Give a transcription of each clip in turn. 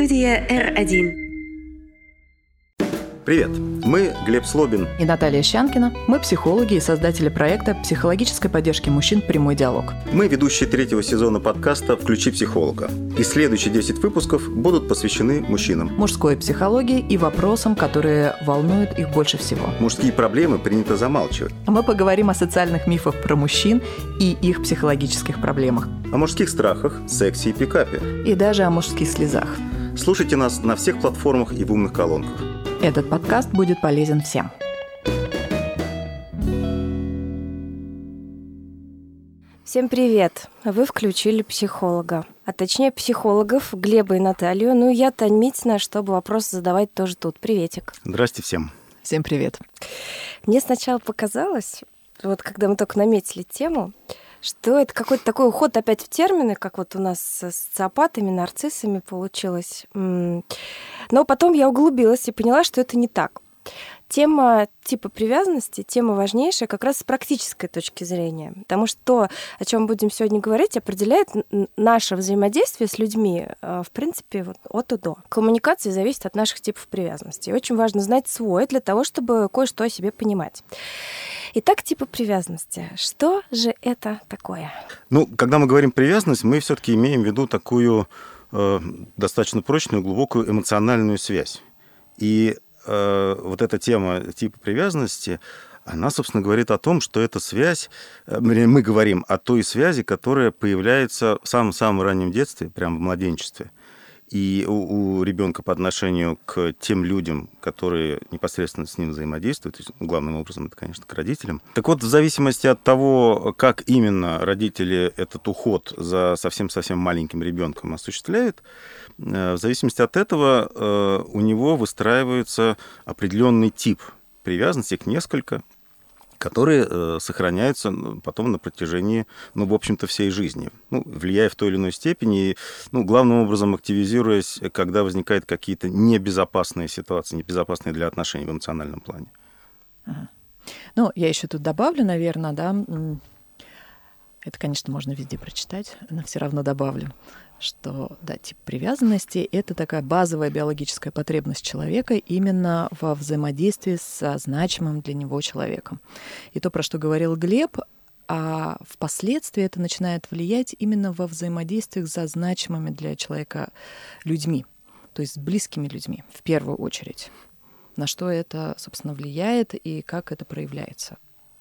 Студия R1. Привет, мы Глеб Слобин и Наталья Щанкина. Мы психологи и создатели проекта психологической поддержки мужчин «Прямой диалог». Мы ведущие третьего сезона подкаста «Включи психолога». И следующие 10 выпусков будут посвящены мужчинам. Мужской психологии и вопросам, которые волнуют их больше всего. Мужские проблемы принято замалчивать. А мы поговорим о социальных мифах про мужчин и их психологических проблемах. О мужских страхах, сексе и пикапе. И даже о мужских слезах. Слушайте нас на всех платформах и в умных колонках. Этот подкаст будет полезен всем. Всем привет! Вы включили психолога, а точнее психологов Глеба и Наталью. Ну, я Тань Митина, чтобы вопросы задавать тоже тут. Приветик. Здрасте всем. Всем привет. Мне сначала показалось, вот когда мы только наметили тему, что это какой-то такой уход опять в термины, как вот у нас с социопатами, нарциссами получилось. Но потом я углубилась и поняла, что это не так. Тема типа привязанности, тема важнейшая как раз с практической точки зрения. Потому что то, о чем будем сегодня говорить, определяет наше взаимодействие с людьми, э, в принципе, вот от и до. Коммуникация зависит от наших типов привязанности. И очень важно знать свой для того, чтобы кое-что о себе понимать. Итак, типы привязанности. Что же это такое? Ну, когда мы говорим привязанность, мы все-таки имеем в виду такую э, достаточно прочную, глубокую эмоциональную связь. И э, вот эта тема типа привязанности, она, собственно, говорит о том, что эта связь, э, мы говорим о той связи, которая появляется в самом-самом раннем детстве, прямо в младенчестве. И у, у ребенка по отношению к тем людям, которые непосредственно с ним взаимодействуют, есть, главным образом это, конечно, к родителям. Так вот, в зависимости от того, как именно родители этот уход за совсем-совсем маленьким ребенком осуществляют, э, в зависимости от этого э, у него выстраивается определенный тип привязанности, их несколько, которые э, сохраняются потом на протяжении, ну, в общем-то, всей жизни, ну, влияя в той или иной степени, и, ну, главным образом активизируясь, когда возникают какие-то небезопасные ситуации, небезопасные для отношений в эмоциональном плане. Ну, я еще тут добавлю, наверное, да, это, конечно, можно везде прочитать, но все равно добавлю, что да, тип привязанности — это такая базовая биологическая потребность человека именно во взаимодействии со значимым для него человеком. И то, про что говорил Глеб, а впоследствии это начинает влиять именно во взаимодействиях со значимыми для человека людьми, то есть с близкими людьми в первую очередь. На что это, собственно, влияет и как это проявляется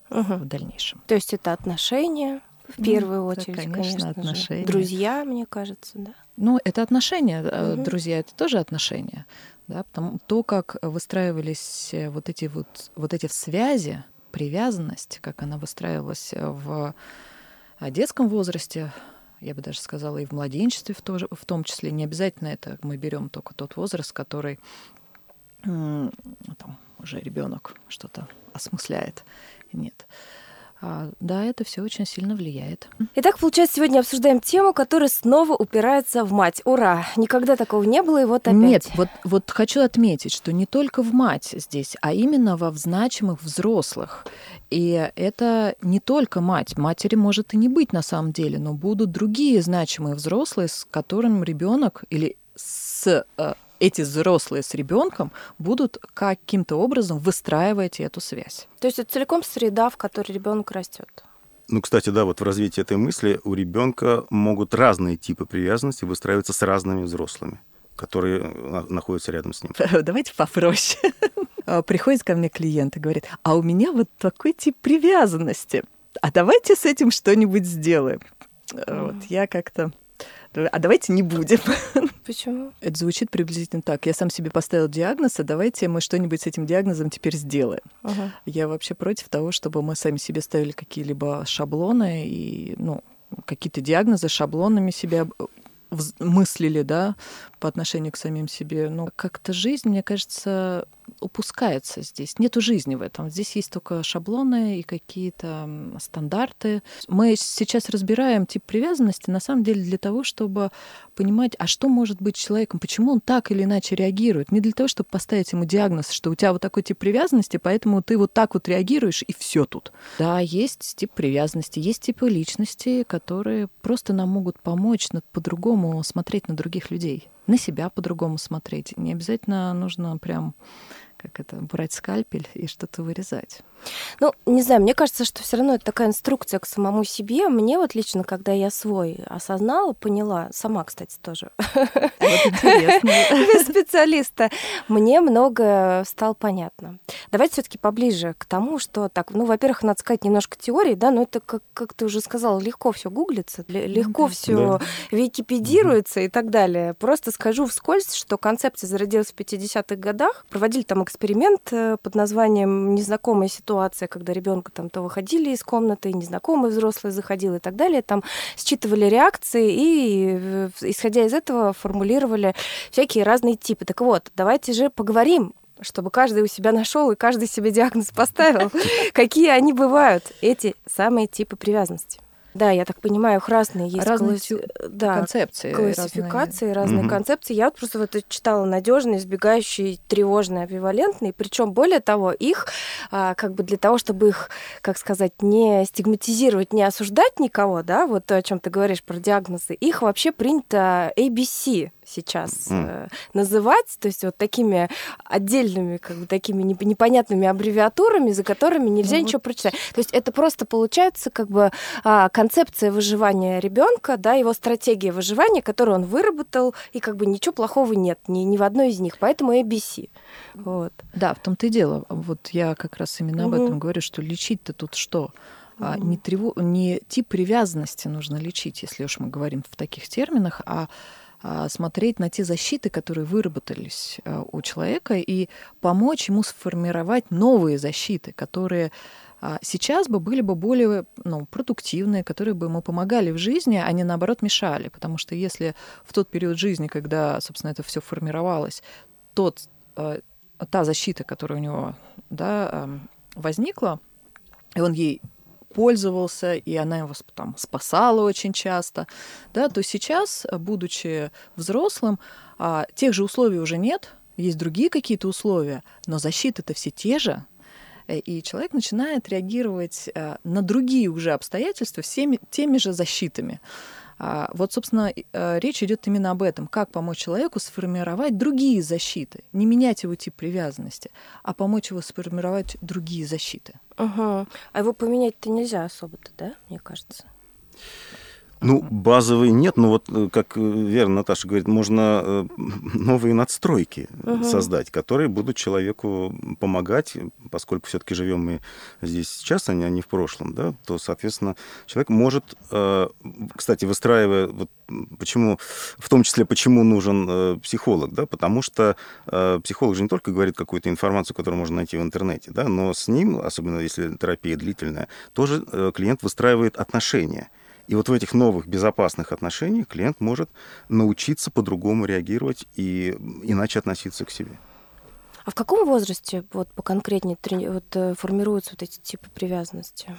угу. в дальнейшем. То есть это отношения, в первую ну, очередь, конечно, конечно отношения. Же. Друзья, мне кажется, да. Ну, это отношения, угу. друзья, это тоже отношения. Да, потому то, как выстраивались э, вот эти вот, вот эти связи, привязанность, как она выстраивалась в э, детском возрасте, я бы даже сказала, и в младенчестве в, тоже, в том числе. Не обязательно это мы берем только тот возраст, который там, уже ребенок что-то осмысляет. Нет. А, да, это все очень сильно влияет. Итак, получается, сегодня обсуждаем тему, которая снова упирается в мать. Ура! Никогда такого не было, и вот опять. Нет, вот, вот хочу отметить, что не только в мать здесь, а именно во значимых взрослых. И это не только мать. Матери может и не быть на самом деле, но будут другие значимые взрослые, с которыми ребенок или с э, эти взрослые с ребенком будут каким-то образом выстраивать эту связь. То есть это целиком среда, в которой ребенок растет. Ну, кстати, да, вот в развитии этой мысли у ребенка могут разные типы привязанности выстраиваться с разными взрослыми которые э, находятся рядом с ним. Давайте попроще. А, приходит ко мне клиент и говорит, а у меня вот такой тип привязанности, а давайте с этим что-нибудь сделаем. Вот я как-то а давайте не будем. Почему? Это звучит приблизительно так. Я сам себе поставил диагноз, а давайте мы что-нибудь с этим диагнозом теперь сделаем. Ага. Я вообще против того, чтобы мы сами себе ставили какие-либо шаблоны и, ну, какие-то диагнозы шаблонами себя мыслили, да, по отношению к самим себе. Но как-то жизнь, мне кажется, упускается здесь. Нету жизни в этом. Здесь есть только шаблоны и какие-то стандарты. Мы сейчас разбираем тип привязанности на самом деле для того, чтобы понимать, а что может быть человеком, почему он так или иначе реагирует. Не для того, чтобы поставить ему диагноз, что у тебя вот такой тип привязанности, поэтому ты вот так вот реагируешь, и все тут. Да, есть тип привязанности, есть типы личности, которые просто нам могут помочь по-другому смотреть на других людей на себя по-другому смотреть. Не обязательно нужно прям как это, брать скальпель и что-то вырезать. Ну, не знаю, мне кажется, что все равно это такая инструкция к самому себе. Мне вот лично, когда я свой осознала, поняла, сама, кстати, тоже, без специалиста, мне много стало понятно. Давайте все таки поближе к тому, что так, ну, во-первых, надо сказать немножко теории, да, но это, как, как ты уже сказала, легко все гуглится, легко все википедируется и так далее. Просто скажу вскользь, что концепция зародилась в 50-х годах, проводили там эксперимент э, под названием «Незнакомая ситуация», когда ребенка там то выходили из комнаты, незнакомый взрослый заходил и так далее, там считывали реакции и, э, исходя из этого, формулировали всякие разные типы. Так вот, давайте же поговорим чтобы каждый у себя нашел и каждый себе диагноз поставил, какие они бывают, эти самые типы привязанности. Да, я так понимаю, их разные есть разные класс... да, концепции, классификации, разные, разные угу. концепции. Я вот просто вот читала надежный, избегающий, тревожный, амбивалентный. Причем более того, их а, как бы для того, чтобы их, как сказать, не стигматизировать, не осуждать никого, да, вот то, о чем ты говоришь про диагнозы, их вообще принято ABC сейчас mm. называть, то есть вот такими отдельными, как бы такими непонятными аббревиатурами, за которыми нельзя mm-hmm. ничего прочитать. То есть это просто получается как бы а, концепция выживания ребенка, да, его стратегия выживания, которую он выработал, и как бы ничего плохого нет ни, ни в одной из них, поэтому ABC. Вот. Да, в том-то и дело. Вот я как раз именно mm-hmm. об этом говорю, что лечить-то тут что? Mm-hmm. Не, треву... не тип привязанности нужно лечить, если уж мы говорим в таких терминах, а а, смотреть на те защиты, которые выработались а, у человека, и помочь ему сформировать новые защиты, которые а, сейчас бы были бы более ну, продуктивные, которые бы ему помогали в жизни, а не наоборот мешали. Потому что если в тот период жизни, когда, собственно, это все формировалось, тот, та защита, которая у него да, возникла, и он ей пользовался, и она его там спасала очень часто, да, то сейчас, будучи взрослым, а, тех же условий уже нет, есть другие какие-то условия, но защиты-то все те же, э, и человек начинает реагировать э, на другие уже обстоятельства всеми теми же защитами. А, вот, собственно, э, речь идет именно об этом, как помочь человеку сформировать другие защиты, не менять его тип привязанности, а помочь его сформировать другие защиты. Угу. А его поменять-то нельзя особо-то, да, мне кажется? Ну, базовый нет, но вот, э, как э, верно Наташа говорит, можно э, новые надстройки угу. создать, которые будут человеку помогать, поскольку все-таки живем мы здесь сейчас, а не в прошлом, да, то, соответственно, человек может, кстати, выстраивая, вот почему, в том числе, почему нужен психолог, да, потому что психолог же не только говорит какую-то информацию, которую можно найти в интернете, да, но с ним, особенно если терапия длительная, тоже клиент выстраивает отношения. И вот в этих новых безопасных отношениях клиент может научиться по-другому реагировать и иначе относиться к себе. А в каком возрасте вот по конкретнее вот, э, формируются вот эти типы привязанности?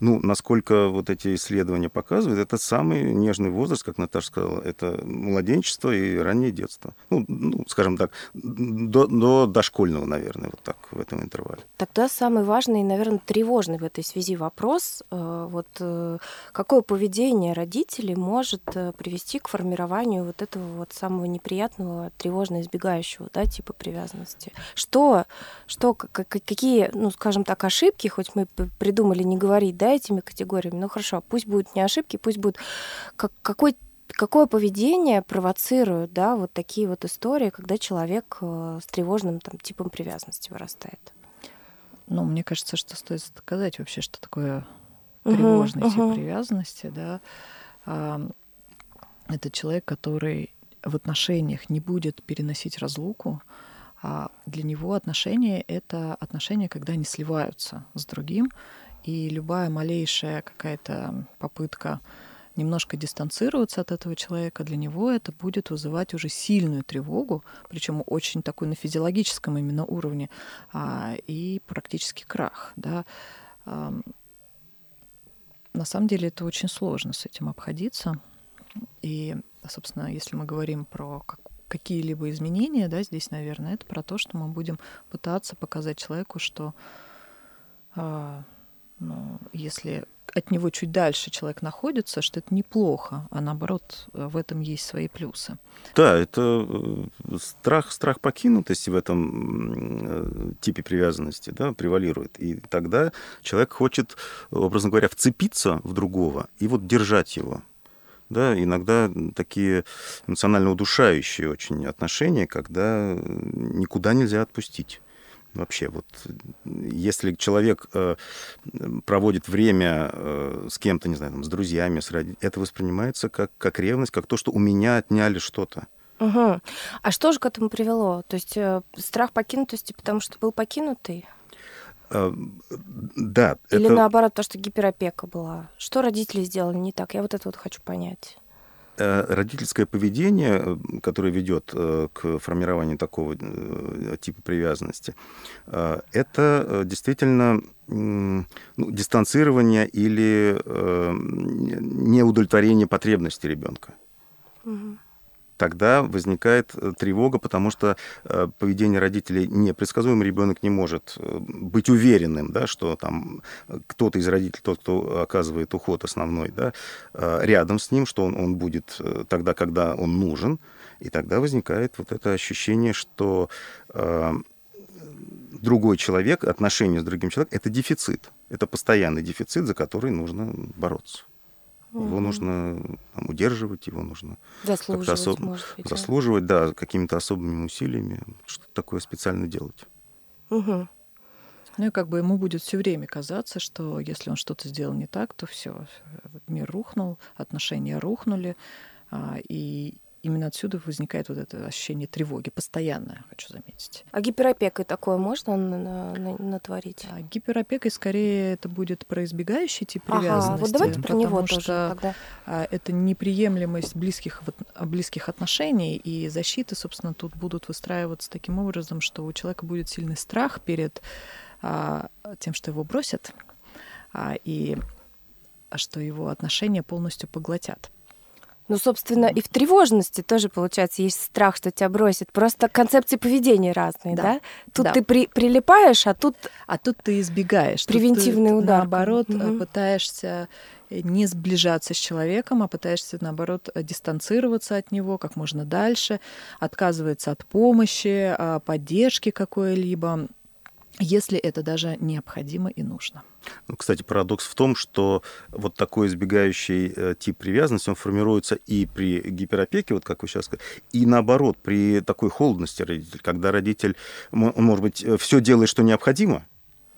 Ну, насколько вот эти исследования показывают, это самый нежный возраст, как Наташа сказала, это младенчество и раннее детство. Ну, ну скажем так, до, до дошкольного, наверное, вот так в этом интервале. Тогда самый важный наверное, тревожный в этой связи вопрос, э, вот э, какое поведение родителей может э, привести к формированию вот этого вот самого неприятного, тревожно избегающего, да, типа привязанности. Что, что какие, ну, скажем так, ошибки, хоть мы придумали не говорить, да, этими категориями. Ну хорошо, пусть будут не ошибки, пусть будет как, какой какое поведение провоцирует, да, вот такие вот истории, когда человек э, с тревожным там типом привязанности вырастает? Ну, мне кажется, что стоит сказать вообще, что такое тревожный uh-huh, тип uh-huh. привязанности, да. Это человек, который в отношениях не будет переносить разлуку, а для него отношения — это отношения, когда они сливаются с другим, и любая малейшая какая-то попытка немножко дистанцироваться от этого человека, для него это будет вызывать уже сильную тревогу, причем очень такой на физиологическом именно уровне, а, и практически крах. Да. А, на самом деле это очень сложно с этим обходиться. И, собственно, если мы говорим про какие-либо изменения, да, здесь, наверное, это про то, что мы будем пытаться показать человеку, что Но если от него чуть дальше человек находится, что это неплохо, а наоборот, в этом есть свои плюсы. Да, это э, страх, страх покинутости в этом э, типе привязанности да, превалирует. И тогда человек хочет, образно говоря, вцепиться в другого и вот держать его. Да, иногда такие эмоционально удушающие очень отношения, когда никуда нельзя отпустить. Вообще, вот если человек э, проводит время э, с кем-то, не знаю, там, с друзьями, с родителями, это воспринимается как, как ревность, как то, что у меня отняли что-то. Угу. А что же к этому привело? То есть э, страх покинутости, потому что был покинутый? Э, да. Или это... наоборот, то, что гиперопека была. Что родители сделали не так? Я вот это вот хочу понять. Э, родительское поведение, э, которое ведет э, к формированию такого типа привязанности, это действительно ну, дистанцирование или неудовлетворение потребностей ребенка. Угу тогда возникает э, тревога, потому что э, поведение родителей непредсказуемо, ребенок не может э, быть уверенным, да, что там кто-то из родителей, тот, кто оказывает уход основной, да, рядом с ним, что он, он будет тогда, когда он нужен, и тогда возникает вот это ощущение, что другой человек, отношения с другим человеком, это дефицит, это постоянный дефицит, за который нужно бороться. Его нужно удерживать, его нужно заслуживать, особ... может быть, заслуживать, да, какими-то особыми усилиями, что-то такое специально делать. Угу. Ну и как бы ему будет все время казаться, что если он что-то сделал не так, то все, мир рухнул, отношения рухнули, а, и именно отсюда возникает вот это ощущение тревоги, постоянное, хочу заметить. А гиперопекой такое можно натворить? А гиперопекой скорее это будет про избегающий тип привязанности. Ага, вот давайте про него тоже что тогда. А, это неприемлемость близких, близких отношений, и защиты, собственно, тут будут выстраиваться таким образом, что у человека будет сильный страх перед а, тем, что его бросят, а, и что его отношения полностью поглотят. Ну, собственно, и в тревожности тоже, получается, есть страх, что тебя бросят. Просто концепции поведения разные, да? да? Тут да. ты при, прилипаешь, а тут... А тут ты избегаешь. Превентивный тут ты, удар. Наоборот, угу. пытаешься э, не сближаться с человеком, а пытаешься, наоборот, э, дистанцироваться от него как можно дальше, отказывается от помощи, а, поддержки какой-либо, если это даже необходимо и нужно. Ну, кстати, парадокс в том, что вот такой избегающий э, тип привязанности, он формируется и при гиперопеке, вот как вы сейчас сказали, и наоборот, при такой холодности родителя, когда родитель, он, может быть, э, все делает, что необходимо,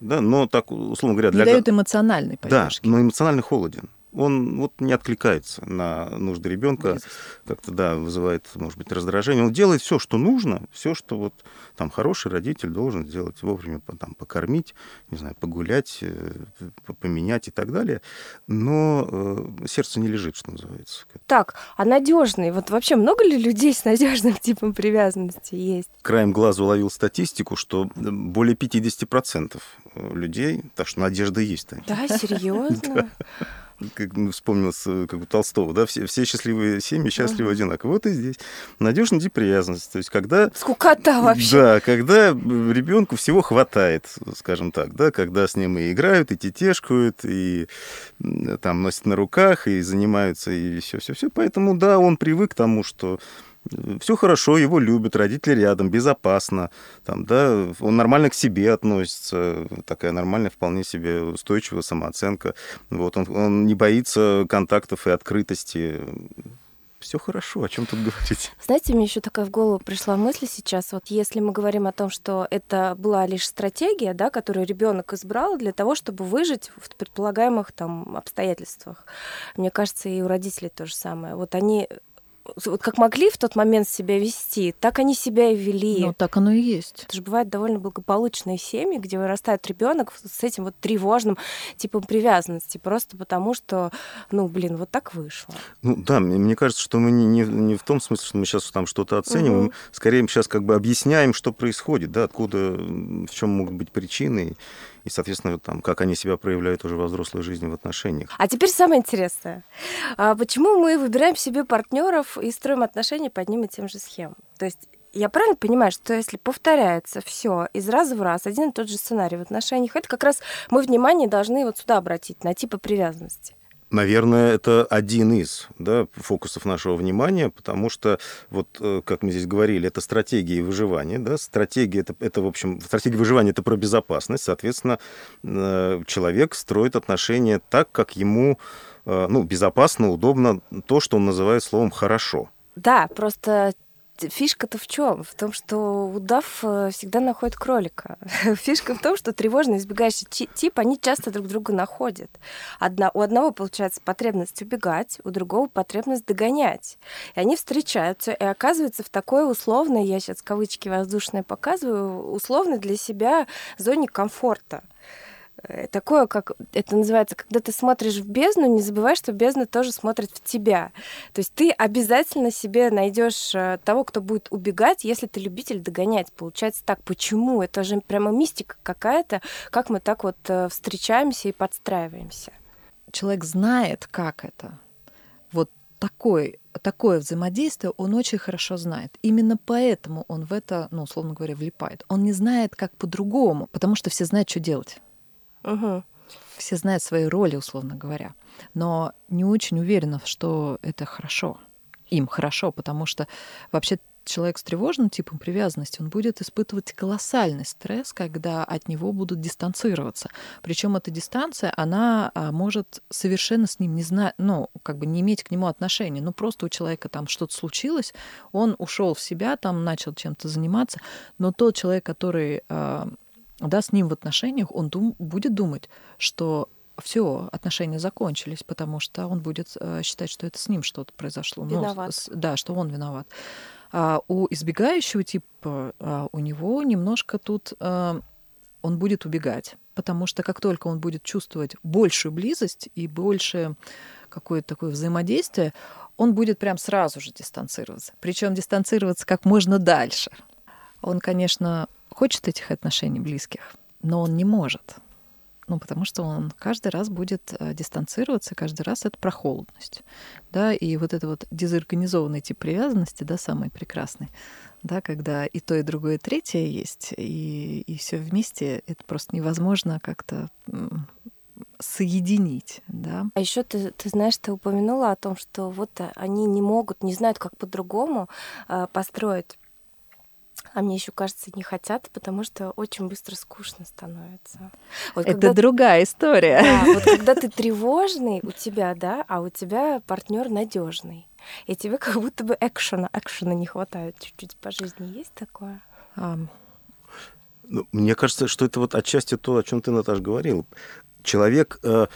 да, но так, условно говоря... Для... Не дает эмоциональной поддержки. Да, но эмоционально холоден он вот не откликается на нужды ребенка, как-то, да, вызывает, может быть, раздражение. Он делает все, что нужно, все, что вот там хороший родитель должен сделать вовремя, там, покормить, не знаю, погулять, э, поменять и так далее. Но э, сердце не лежит, что называется. Так, а надежный? Вот вообще много ли людей с надежным типом привязанности есть? Краем глаза уловил статистику, что более 50% людей, так что надежда есть. Да, серьезно? Как ну, вспомнилось, как бы Толстого, да, все, все счастливые семьи счастливы uh-huh. одинаково. Вот и здесь. Надежная тип привязанности. То есть, когда... Скукота вообще. Да, когда ребенку всего хватает, скажем так, да, когда с ним и играют, и тетешкают, и там носят на руках, и занимаются, и все-все-все. Поэтому, да, он привык к тому, что все хорошо, его любят, родители рядом, безопасно, там, да, он нормально к себе относится, такая нормальная, вполне себе устойчивая самооценка. Вот, он, он не боится контактов и открытости. Все хорошо, о чем тут говорить? Знаете, мне еще такая в голову пришла мысль сейчас. Вот если мы говорим о том, что это была лишь стратегия, да, которую ребенок избрал для того, чтобы выжить в предполагаемых там обстоятельствах, мне кажется, и у родителей то же самое. Вот они вот как могли в тот момент себя вести, так они себя и вели. Ну, так оно и есть. Это же бывают довольно благополучные семьи, где вырастает ребенок с этим вот тревожным типом привязанности, просто потому что, ну, блин, вот так вышло. Ну, да, мне кажется, что мы не, не, не в том смысле, что мы сейчас там что-то оцениваем, угу. скорее мы сейчас как бы объясняем, что происходит, да, откуда, в чем могут быть причины и, соответственно, там, как они себя проявляют уже во взрослой жизни в отношениях. А теперь самое интересное. А почему мы выбираем себе партнеров и строим отношения по одним и тем же схемам? То есть я правильно понимаю, что если повторяется все из раза в раз, один и тот же сценарий в отношениях, это как раз мы внимание должны вот сюда обратить, на типы привязанности? Наверное, это один из да, фокусов нашего внимания, потому что, вот э, как мы здесь говорили, это стратегия выживания. Да? Стратегия это, это, в общем, стратегия выживания это про безопасность. Соответственно, э, человек строит отношения так, как ему э, ну, безопасно, удобно, то, что он называет словом хорошо. Да, просто фишка-то в чем? В том, что удав э, всегда находит кролика. Фишка в том, что тревожно избегающий тип, они часто друг друга находят. Одна, у одного получается потребность убегать, у другого потребность догонять. И они встречаются и оказываются в такой условной, я сейчас кавычки воздушные показываю, условной для себя зоне комфорта. Э, такое, как это называется, когда ты смотришь в бездну, не забывай, что бездна тоже смотрит в тебя. То есть ты обязательно себе найдешь э, того, кто будет убегать, если ты любитель догонять. Получается так. Почему? Это же прямо мистика какая-то, как мы так вот э, встречаемся и подстраиваемся. Человек знает, как это. Вот такой, такое взаимодействие он очень хорошо знает. Именно поэтому он в это, ну, условно говоря, влипает. Он не знает, как по-другому, потому что все знают, что делать. Угу. Все знают свои роли, условно говоря. Но не очень уверена, что это хорошо. Им хорошо, потому что вообще человек с тревожным типом привязанности, он будет испытывать колоссальный стресс, когда от него будут дистанцироваться. Причем эта дистанция, она а, может совершенно с ним не знать, ну, как бы не иметь к нему отношения. Ну, просто у человека там что-то случилось, он ушел в себя, там начал чем-то заниматься, но тот человек, который а, да, с ним в отношениях, он дум, будет думать, что все, отношения закончились, потому что он будет э, считать, что это с ним что-то произошло. Ну, виноват. Ну, с, да, что он виноват. А у избегающего типа а у него немножко тут а, он будет убегать, потому что как только он будет чувствовать большую близость и больше какое-то такое взаимодействие, он будет прям сразу же дистанцироваться. Причем дистанцироваться как можно дальше. Он, конечно, хочет этих отношений близких, но он не может. Ну, потому что он каждый раз будет э, дистанцироваться, каждый раз это про холодность. Да, и вот это вот дезорганизованный тип привязанности, да, самый прекрасный, да, когда и то, и другое, и третье есть, и, и все вместе, это просто невозможно как-то соединить, да. А еще ты, ты знаешь, ты упомянула о том, что вот они не могут, не знают, как по-другому э, построить а мне еще кажется, не хотят, потому что очень быстро скучно становится. Вот Это когда... другая история. Да, вот когда ты тревожный у тебя, да, а у тебя партнер надежный. И тебе как будто бы экшена, экшена не хватает чуть-чуть по жизни. Есть такое? Um. Ну, мне кажется, что это вот отчасти то, о чем ты, Наташа, говорил. Человек э,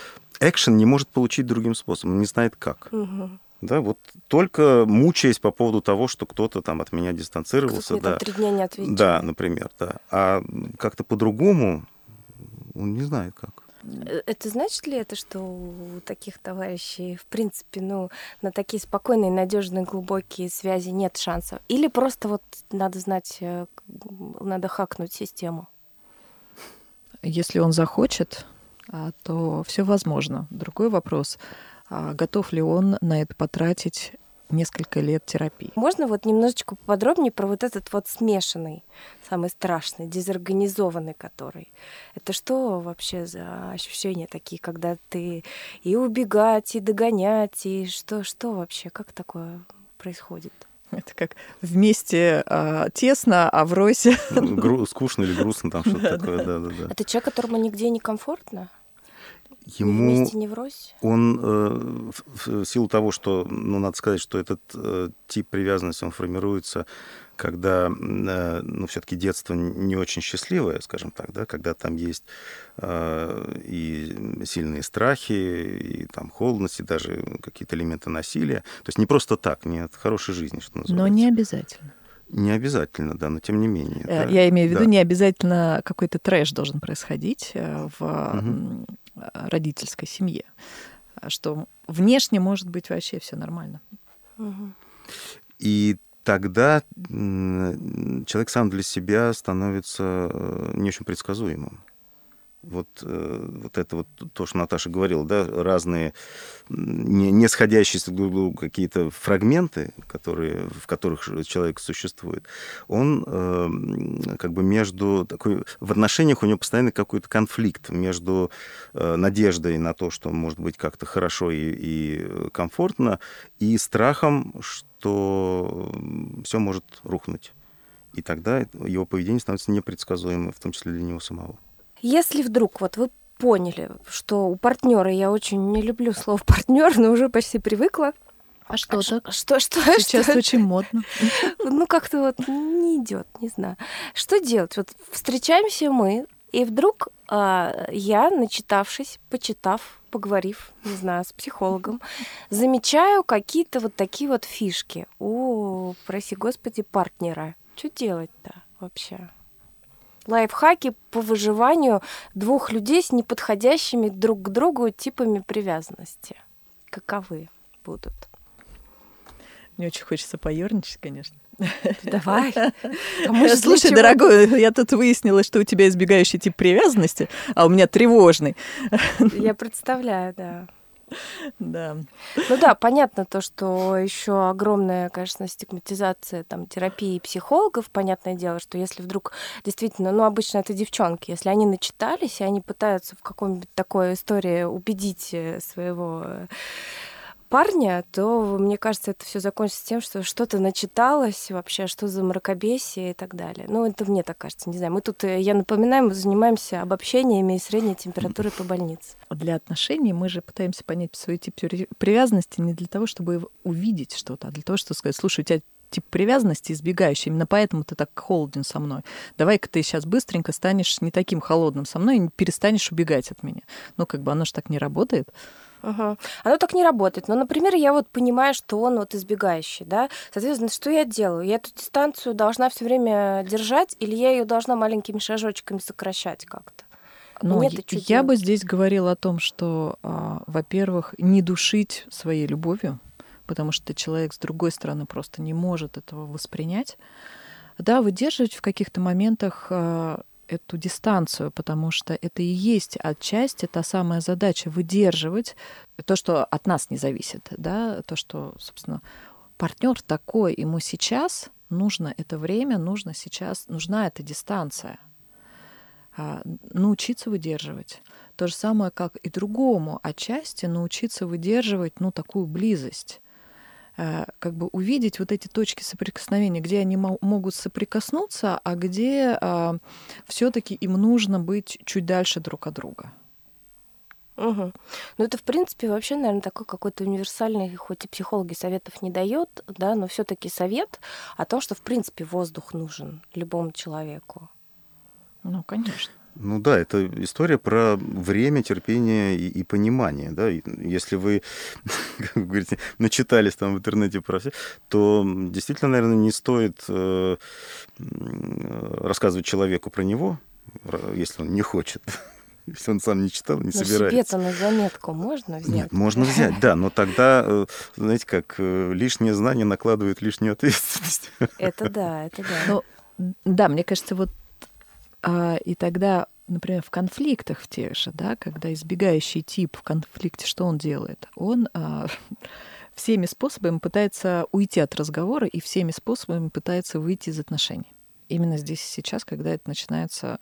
экшен не может получить другим способом, не знает как. Угу. Да, вот только мучаясь по поводу того, что кто-то там от меня дистанцировался. Да. три дня не отвечает. Да, например, да. А как-то по-другому он не знает как. Э, это значит ли это, что у таких товарищей, в принципе, ну, на такие спокойные, надежные, глубокие связи нет шансов? Или просто вот надо знать, э, надо хакнуть систему? Если он захочет, а, то все возможно. Другой вопрос готов ли он на это потратить несколько лет терапии. Можно вот немножечко поподробнее про вот этот вот смешанный, самый страшный, дезорганизованный который. Это что вообще за ощущения такие, когда ты и убегать, и догонять, и что, что вообще, как такое происходит? Это как вместе а, тесно, а врозь... Гру- скучно или грустно там что-то такое, да-да-да. Это человек, которому нигде не комфортно? Ему он э, в, в силу того, что, ну, надо сказать, что этот э, тип привязанности, он формируется, когда, э, ну, все-таки детство не очень счастливое, скажем так, да, когда там есть э, и сильные страхи, и там холодность, и даже какие-то элементы насилия. То есть не просто так, не от хорошей жизни, что называется. Но не обязательно. Не обязательно, да, но тем не менее. Э, я да, имею в виду, да. не обязательно какой-то трэш должен происходить э, в угу. родительской семье, что внешне может быть вообще все нормально. Угу. И тогда человек сам для себя становится не очень предсказуемым. Вот, э, вот это вот то, что Наташа говорила, да, разные не, не сходящиеся друг другу какие-то фрагменты, которые, в которых человек существует, он э, как бы между такой... В отношениях у него постоянно какой-то конфликт между э, надеждой на то, что может быть как-то хорошо и, и комфортно, и страхом, что все может рухнуть. И тогда его поведение становится непредсказуемым, в том числе для него самого. Если вдруг вот вы поняли, что у партнера я очень не люблю слово партнер, но уже почти привыкла. А что а так? Что, что? Сейчас что? очень модно. Ну, как-то вот не идет, не знаю. Что делать? Вот встречаемся мы, и вдруг а, я, начитавшись, почитав, поговорив, не знаю, с психологом, замечаю какие-то вот такие вот фишки у, проси господи, партнера. Что делать-то вообще? Лайфхаки по выживанию двух людей с неподходящими друг к другу типами привязанности. Каковы будут? Мне очень хочется поерничать, конечно. Давай. А Слушай, дорогой, я тут выяснила, что у тебя избегающий тип привязанности, а у меня тревожный. Я представляю, да. Да. Ну да, понятно то, что еще огромная, конечно, стигматизация там терапии психологов. Понятное дело, что если вдруг действительно, ну обычно это девчонки, если они начитались и они пытаются в каком-нибудь такой истории убедить э, своего э, парня, то, мне кажется, это все закончится тем, что что-то начиталось вообще, что за мракобесие и так далее. Ну, это мне так кажется, не знаю. Мы тут, э, я напоминаю, мы занимаемся обобщениями и средней температурой по больнице. Для отношений мы же пытаемся понять свой тип привязанности не для того, чтобы увидеть что-то, а для того, чтобы сказать, слушай, у тебя тип привязанности избегающий. Именно поэтому ты так холоден со мной. Давай-ка ты сейчас быстренько станешь не таким холодным со мной и перестанешь убегать от меня. Ну, как бы оно же так не работает. Угу. Оно так не работает. Но, например, я вот понимаю, что он вот избегающий, да. Соответственно, что я делаю? Я эту дистанцию должна все время держать, или я ее должна маленькими шажочками сокращать как-то? Ну, я делать? бы здесь говорила о том, что, а, во-первых, не душить своей любовью, потому что человек с другой стороны просто не может этого воспринять. Да, выдерживать в каких-то моментах а, эту дистанцию, потому что это и есть отчасти та самая задача выдерживать то, что от нас не зависит, да, то, что, собственно, партнер такой, ему сейчас нужно это время, нужно сейчас, нужна эта дистанция. А, научиться выдерживать. То же самое, как и другому отчасти научиться выдерживать, ну, такую близость. Э, как бы увидеть вот эти точки соприкосновения, где они могут соприкоснуться, а где а, все-таки им нужно быть чуть дальше друг от друга. Угу. Ну, это, в принципе, вообще, наверное, такой какой-то универсальный, хоть и психологи советов не дает, да, но все-таки совет о том, что, в принципе, воздух нужен любому человеку. Ну, конечно. Ну да, это история про время, терпение и, и понимание. Да? И если вы, как вы говорите, начитались там в интернете про все, то действительно, наверное, не стоит э, рассказывать человеку про него, если он не хочет. Если он сам не читал, не но собирается. себе-то на заметку можно взять? Нет, можно взять, да, но тогда, э, знаете, как э, лишнее знание накладывает лишнюю ответственность. Это да, это да. Ну, да, мне кажется, вот и тогда, например, в конфликтах в тех же, да, когда избегающий тип в конфликте, что он делает? Он а, всеми способами пытается уйти от разговора и всеми способами пытается выйти из отношений. Именно здесь и сейчас, когда это начинается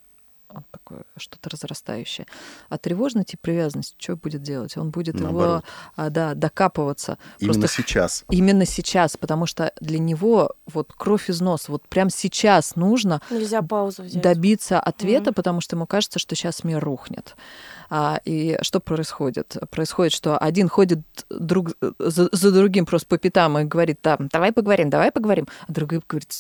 такое что-то разрастающее. А тревожный тип привязанности что будет делать? Он будет Наоборот. его а, да, докапываться. Именно Просто сейчас. Именно сейчас, потому что для него вот кровь из носа, вот прям сейчас нужно Нельзя паузу взять. добиться ответа, mm потому что ему кажется, что сейчас мир рухнет. А, и что происходит? Происходит, что один ходит друг за, за другим просто по пятам и говорит, там, давай поговорим, давай поговорим, а другой говорит,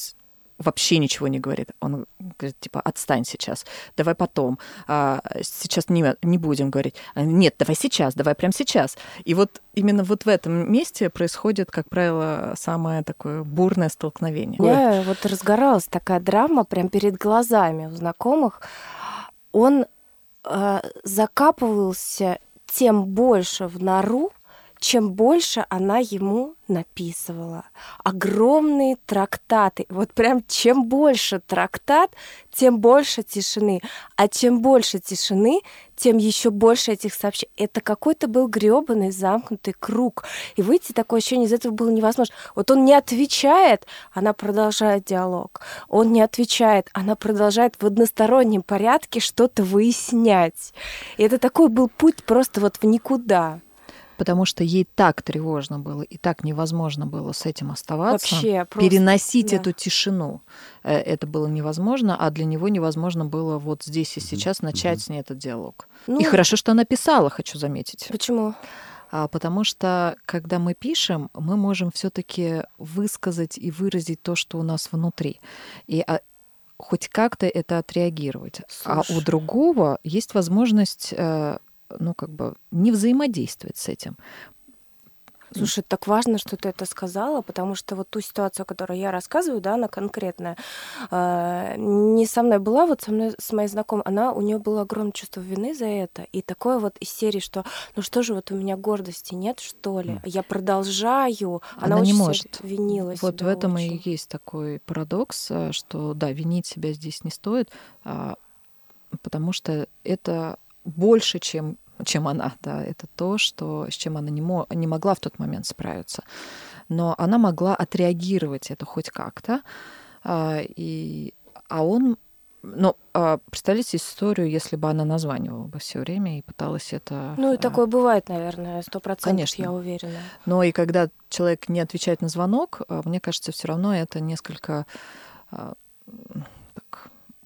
вообще ничего не говорит. Он говорит, типа, отстань сейчас, давай потом, а, сейчас не, не будем говорить. А, Нет, давай сейчас, давай прямо сейчас. И вот именно вот в этом месте происходит, как правило, самое такое бурное столкновение. У вот разгоралась такая драма прям перед глазами у знакомых. Он э, закапывался тем больше в нору, чем больше она ему написывала. Огромные трактаты. Вот прям чем больше трактат, тем больше тишины. А чем больше тишины, тем еще больше этих сообщений. Это какой-то был гребаный замкнутый круг. И выйти такое ощущение из этого было невозможно. Вот он не отвечает, она продолжает диалог. Он не отвечает, она продолжает в одностороннем порядке что-то выяснять. И это такой был путь просто вот в никуда потому что ей так тревожно было и так невозможно было с этим оставаться. Вообще, просто, переносить да. эту тишину. Э, это было невозможно, а для него невозможно было вот здесь и сейчас начать mm-hmm. с ней этот диалог. Ну, и хорошо, что она писала, хочу заметить. Почему? А, потому что, когда мы пишем, мы можем все-таки высказать и выразить то, что у нас внутри. И а, хоть как-то это отреагировать. Слушай. А у другого есть возможность э, ну, как бы не взаимодействовать с этим. Слушай, так важно, что ты это сказала, потому что вот ту ситуацию, которую я рассказываю, да, она конкретная, э, не со мной была, вот со мной, с моей знакомой, она, у нее было огромное чувство вины за это, и такое вот из серии, что, ну что же, вот у меня гордости нет, что ли, я продолжаю, она, она не может. винила Вот в этом очень. и есть такой парадокс, э, что, да, винить себя здесь не стоит, а, потому что это больше, чем, чем она. Да, это то, что, с чем она не, мо, не могла в тот момент справиться. Но она могла отреагировать это хоть как-то. А, и, а он ну, а представляете историю, если бы она названивала бы все время и пыталась это... Ну, и такое бывает, наверное, сто процентов, я уверена. Но и когда человек не отвечает на звонок, а, мне кажется, все равно это несколько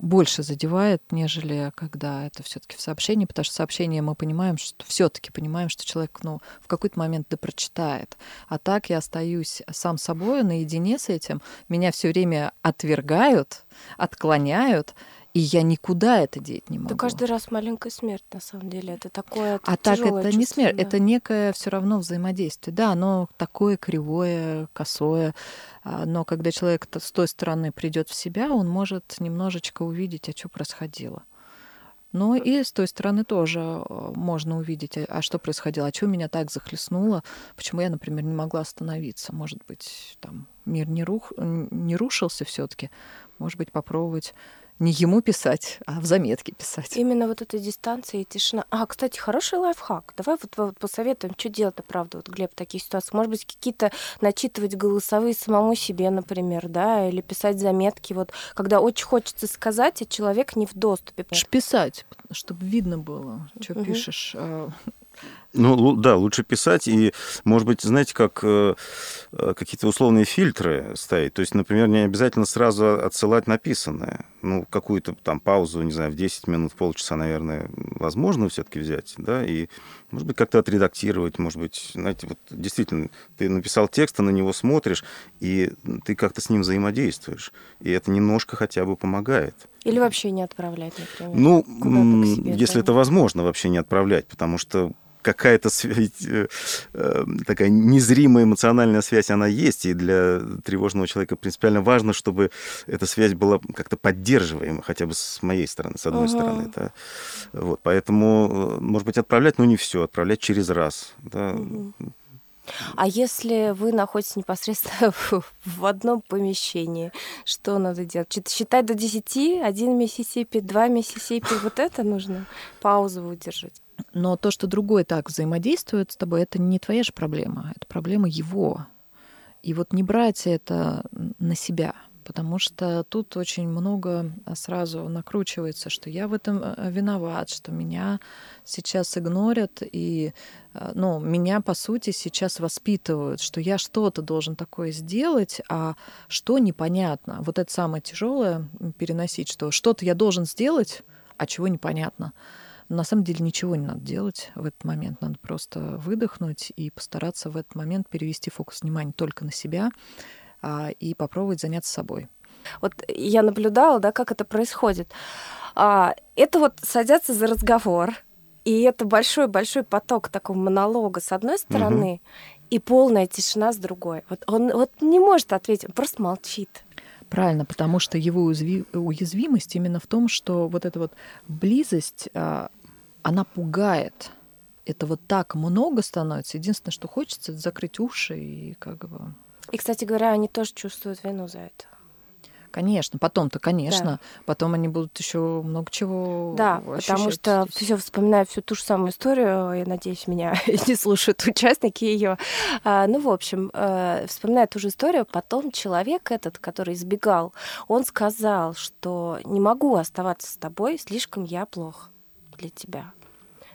больше задевает, нежели когда это все-таки в сообщении, потому что сообщение мы понимаем, что все-таки понимаем, что человек ну, в какой-то момент да прочитает. А так я остаюсь сам собой наедине с этим. Меня все время отвергают, отклоняют, и я никуда это деть не могу. Это каждый раз маленькая смерть, на самом деле. Это такое это А так это чувство, не смерть, да. это некое все равно взаимодействие. Да, оно такое кривое, косое, а, но когда человек с той стороны придет в себя, он может немножечко увидеть, а что происходило. Ну и с той стороны тоже а, можно увидеть, а, а что происходило, а что меня так захлестнуло, почему я, например, не могла остановиться. Может быть, там мир не, рух, не рушился все-таки, может быть, попробовать не ему писать, а в заметке писать. Именно вот эта дистанция и тишина. А, кстати, хороший лайфхак. Давай вот, вот посоветуем, что делать-то, правда, вот, Глеб, в таких ситуациях. Может быть, какие-то начитывать голосовые самому себе, например, да, или писать заметки. Вот, когда очень хочется сказать, а человек не в доступе. Писать, чтобы видно было, что угу. пишешь. Ну, да, лучше писать и, может быть, знаете, как э, э, какие-то условные фильтры ставить. То есть, например, не обязательно сразу отсылать написанное. Ну, какую-то там паузу, не знаю, в 10 минут, полчаса, наверное, возможно все-таки взять, да, и, может быть, как-то отредактировать, может быть, знаете, вот действительно, ты написал текст, ты на него смотришь, и ты как-то с ним взаимодействуешь. И это немножко хотя бы помогает. Или вообще не отправлять, например. Ну, если это возможно, вообще не отправлять, потому что какая-то э, э, такая незримая эмоциональная связь, она есть, и для тревожного человека принципиально важно, чтобы эта связь была как-то поддерживаема, хотя бы с моей стороны, с одной uh-huh. стороны. Да. Вот, поэтому, э, может быть, отправлять, но не все, отправлять через раз. Да. Uh-huh. А если вы находитесь непосредственно в, в одном помещении, что надо делать? Считать до 10, один Миссисипи, два Миссисипи, вот это нужно паузу выдержать. Но то, что другой так взаимодействует с тобой, это не твоя же проблема, это проблема его. И вот не брать это на себя, потому что тут очень много сразу накручивается, что я в этом э, виноват, что меня сейчас игнорят, и ну, меня, по сути, сейчас воспитывают, что я что-то должен такое сделать, а что непонятно. Вот это самое тяжелое переносить, что что-то я должен сделать, а чего непонятно. Но на самом деле ничего не надо делать в этот момент. Надо просто выдохнуть и постараться в этот момент перевести фокус внимания только на себя а, и попробовать заняться собой. Вот я наблюдала, да, как это происходит. А, это вот садятся за разговор, и это большой-большой поток такого монолога с одной стороны, угу. и полная тишина с другой. Вот он вот не может ответить, он просто молчит. Правильно, потому что его уязвимость именно в том, что вот эта вот близость, а, она пугает. этого так много становится. Единственное, что хочется, это закрыть уши и как бы... И, кстати говоря, они тоже чувствуют вину за это. Конечно, потом-то, конечно. Да. Потом они будут еще много чего. Да, потому что все вспоминаю всю ту же самую историю. Я надеюсь, меня не слушают участники ее. А, ну, в общем, э, вспоминая ту же историю, потом человек этот, который избегал, он сказал, что не могу оставаться с тобой, слишком я плох для тебя.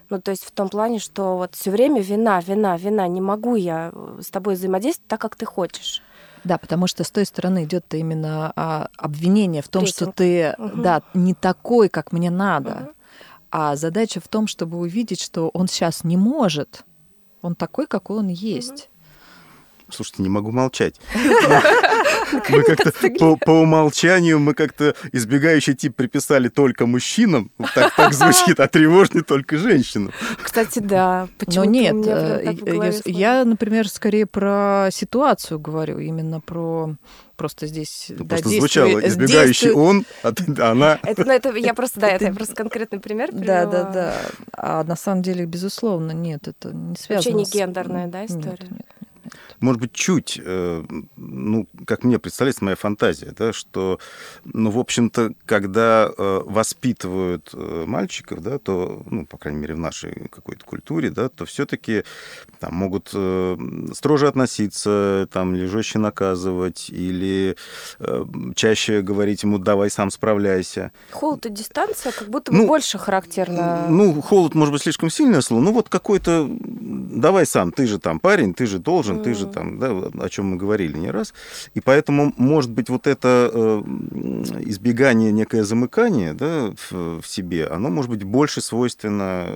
Ну, то есть в том плане, что вот все время вина, вина, вина, не могу я с тобой взаимодействовать так, как ты хочешь. Да, потому что с той стороны идет именно а, обвинение в том, Рейтинг. что ты угу. да, не такой, как мне надо. Угу. А задача в том, чтобы увидеть, что он сейчас не может. Он такой, какой он есть. Слушайте, не могу молчать. Мы как-то по, по умолчанию мы как-то избегающий тип приписали только мужчинам. Так, так звучит, а тревожный только женщинам. Кстати, да. Почему Но нет, э, я, я, например, скорее про ситуацию говорю, именно про просто здесь ну, да, просто звучало избегающий он, а она. Это, ну, это я просто да, это просто конкретный пример. Да, да, да. А на самом деле, безусловно, нет, это не связано. Вообще не гендерная, да, история. Нет, нет может быть, чуть, э, ну, как мне представляется, моя фантазия, да, что, ну, в общем-то, когда э, воспитывают э, мальчиков, да, то, ну, по крайней мере, в нашей какой-то культуре, да, то все-таки там могут строже относиться, там, или жестче наказывать, или чаще говорить ему «давай сам справляйся». Холод и дистанция как будто бы ну, больше характерно. Ну, холод, может быть, слишком сильное слово, ну, вот какой-то «давай сам, ты же там парень, ты же должен, ты же там, да, о чем мы говорили не раз. И поэтому, может быть, вот это э, избегание, некое замыкание да, в, в себе, оно может быть больше свойственно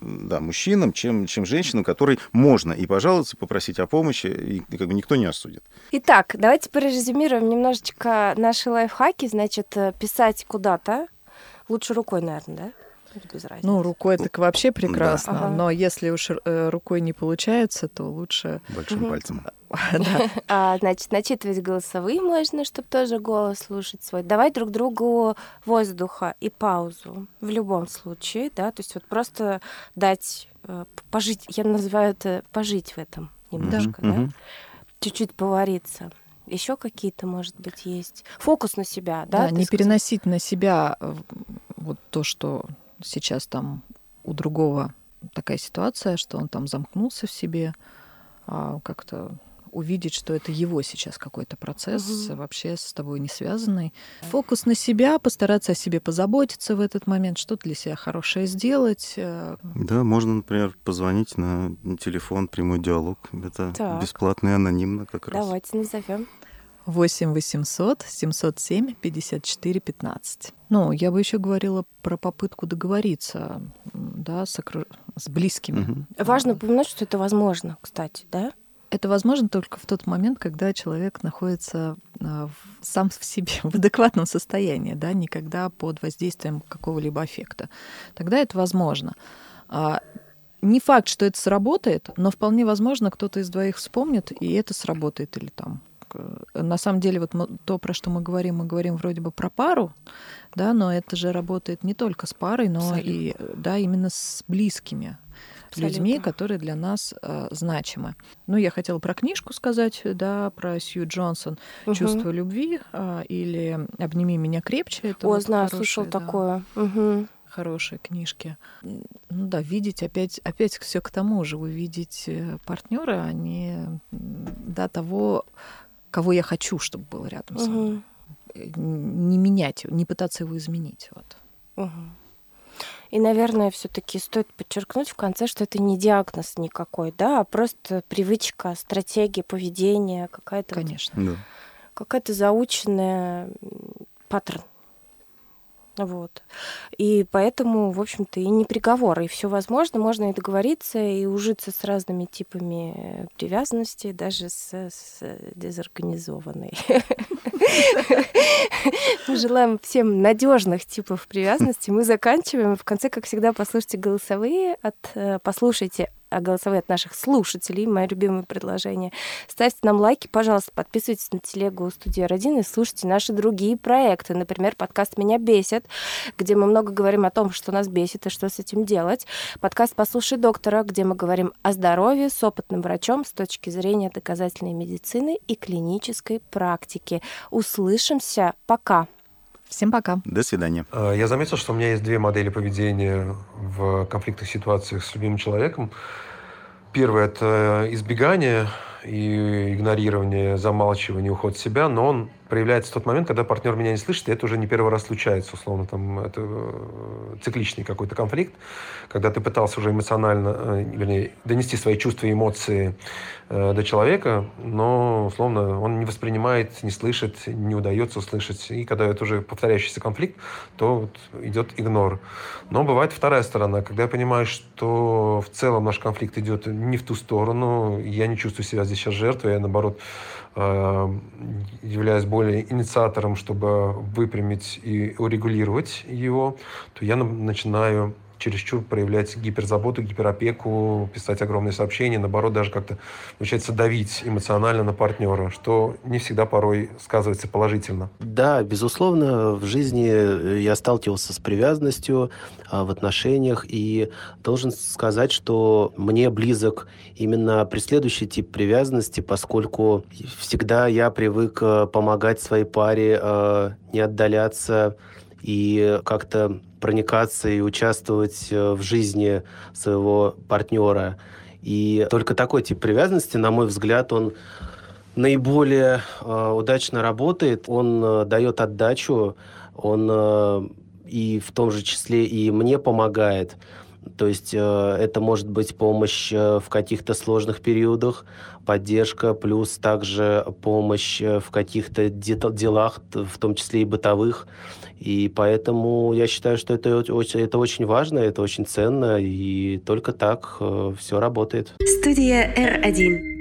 да, мужчинам, чем, чем женщинам, которой можно и пожаловаться, попросить о помощи, и как бы никто не осудит. Итак, давайте прорезюмируем немножечко наши лайфхаки. Значит, э, писать куда-то, лучше рукой, наверное, да? Без разницы. Ну, рукой так вообще прекрасно, да. ага. но если уж э, рукой не получается, то лучше... Большим угу. пальцем. а, значит, начитывать голосовые можно, чтобы тоже голос слушать свой. Давать друг другу воздуха и паузу в любом случае, да, то есть вот просто дать э, пожить, я называю это пожить в этом немножко, да, чуть-чуть повариться. Еще какие-то, может быть, есть. Фокус на себя, да? Да, не переносить на себя э, вот то, что сейчас там у другого такая ситуация, что он там замкнулся в себе, а как-то увидеть, что это его сейчас какой-то процесс, угу. вообще с тобой не связанный. Фокус на себя, постараться о себе позаботиться в этот момент, что-то для себя хорошее сделать. Э. Да, можно, например, позвонить на телефон прямой диалог. Это так. бесплатно и анонимно как раз. Давайте назовем. 8 800 707 54 15. Ну, я бы еще говорила про попытку договориться да, с, окруж... с близкими. Угу. Важно упомянуть, что это возможно, кстати, да? Это возможно только в тот момент, когда человек находится а, сам в себе в адекватном состоянии, да, никогда под воздействием какого-либо аффекта. Тогда это возможно. А, не факт, что это сработает, но вполне возможно, кто-то из двоих вспомнит, и это сработает или там на самом деле, вот мы, то, про что мы говорим, мы говорим вроде бы про пару, да, но это же работает не только с парой, но Абсолютно. и, да, именно с близкими Абсолютно. людьми, которые для нас э, значимы. Ну, я хотела про книжку сказать, да, про Сью Джонсон угу. «Чувство любви» э, или «Обними меня крепче». Это О, вот знаю, слышал да, такое. Угу хорошие книжки. Ну да, видеть опять, опять все к тому же, увидеть э, партнера, а не да, того, кого я хочу, чтобы был рядом угу. со мной. Не менять его, не пытаться его изменить. Вот. Угу. И, наверное, все-таки стоит подчеркнуть в конце, что это не диагноз никакой, да, а просто привычка, стратегия поведения, какая-то. Конечно. Вот, да. Какая-то заученная паттерн вот. И поэтому, в общем-то, и не приговор, и все возможно, можно и договориться, и ужиться с разными типами привязанности, даже с, с дезорганизованной. Мы желаем всем надежных типов привязанности. Мы заканчиваем. В конце, как всегда, послушайте голосовые от послушайте а голосовые от наших слушателей, мое любимое предложение. Ставьте нам лайки, пожалуйста, подписывайтесь на телегу студии «Родина» и слушайте наши другие проекты. Например, подкаст «Меня бесит», где мы много говорим о том, что нас бесит и что с этим делать. Подкаст «Послушай доктора», где мы говорим о здоровье с опытным врачом с точки зрения доказательной медицины и клинической практики. Услышимся. Пока. Всем пока. До свидания. А, я заметил, что у меня есть две модели поведения в конфликтных ситуациях с любимым человеком. Первое – это избегание и игнорирование, замалчивание, уход в себя, но он проявляется тот момент, когда партнер меня не слышит, и это уже не первый раз случается, условно, там, это э, цикличный какой-то конфликт, когда ты пытался уже эмоционально, э, вернее, донести свои чувства и эмоции э, до человека, но, условно, он не воспринимает, не слышит, не удается услышать, и когда это уже повторяющийся конфликт, то вот идет игнор. Но бывает вторая сторона, когда я понимаю, что в целом наш конфликт идет не в ту сторону, я не чувствую себя здесь сейчас жертвой, я, наоборот, Э, являясь более инициатором, чтобы выпрямить и урегулировать его, то я начинаю чересчур проявлять гиперзаботу, гиперопеку, писать огромные сообщения, наоборот, даже как-то получается давить эмоционально на партнера, что не всегда порой сказывается положительно. Да, безусловно, в жизни я сталкивался с привязанностью а, в отношениях и должен сказать, что мне близок именно преследующий тип привязанности, поскольку всегда я привык а, помогать своей паре, а, не отдаляться и как-то проникаться и участвовать э, в жизни своего партнера. И только такой тип привязанности, на мой взгляд, он наиболее э, удачно работает, он э, дает отдачу, он э, и в том же числе и мне помогает. То есть э, это может быть помощь э, в каких-то сложных периодах, поддержка, плюс также помощь э, в каких-то делах, в том числе и бытовых. И поэтому я считаю, что это, это очень важно, это очень ценно, и только так все работает. Студия R1.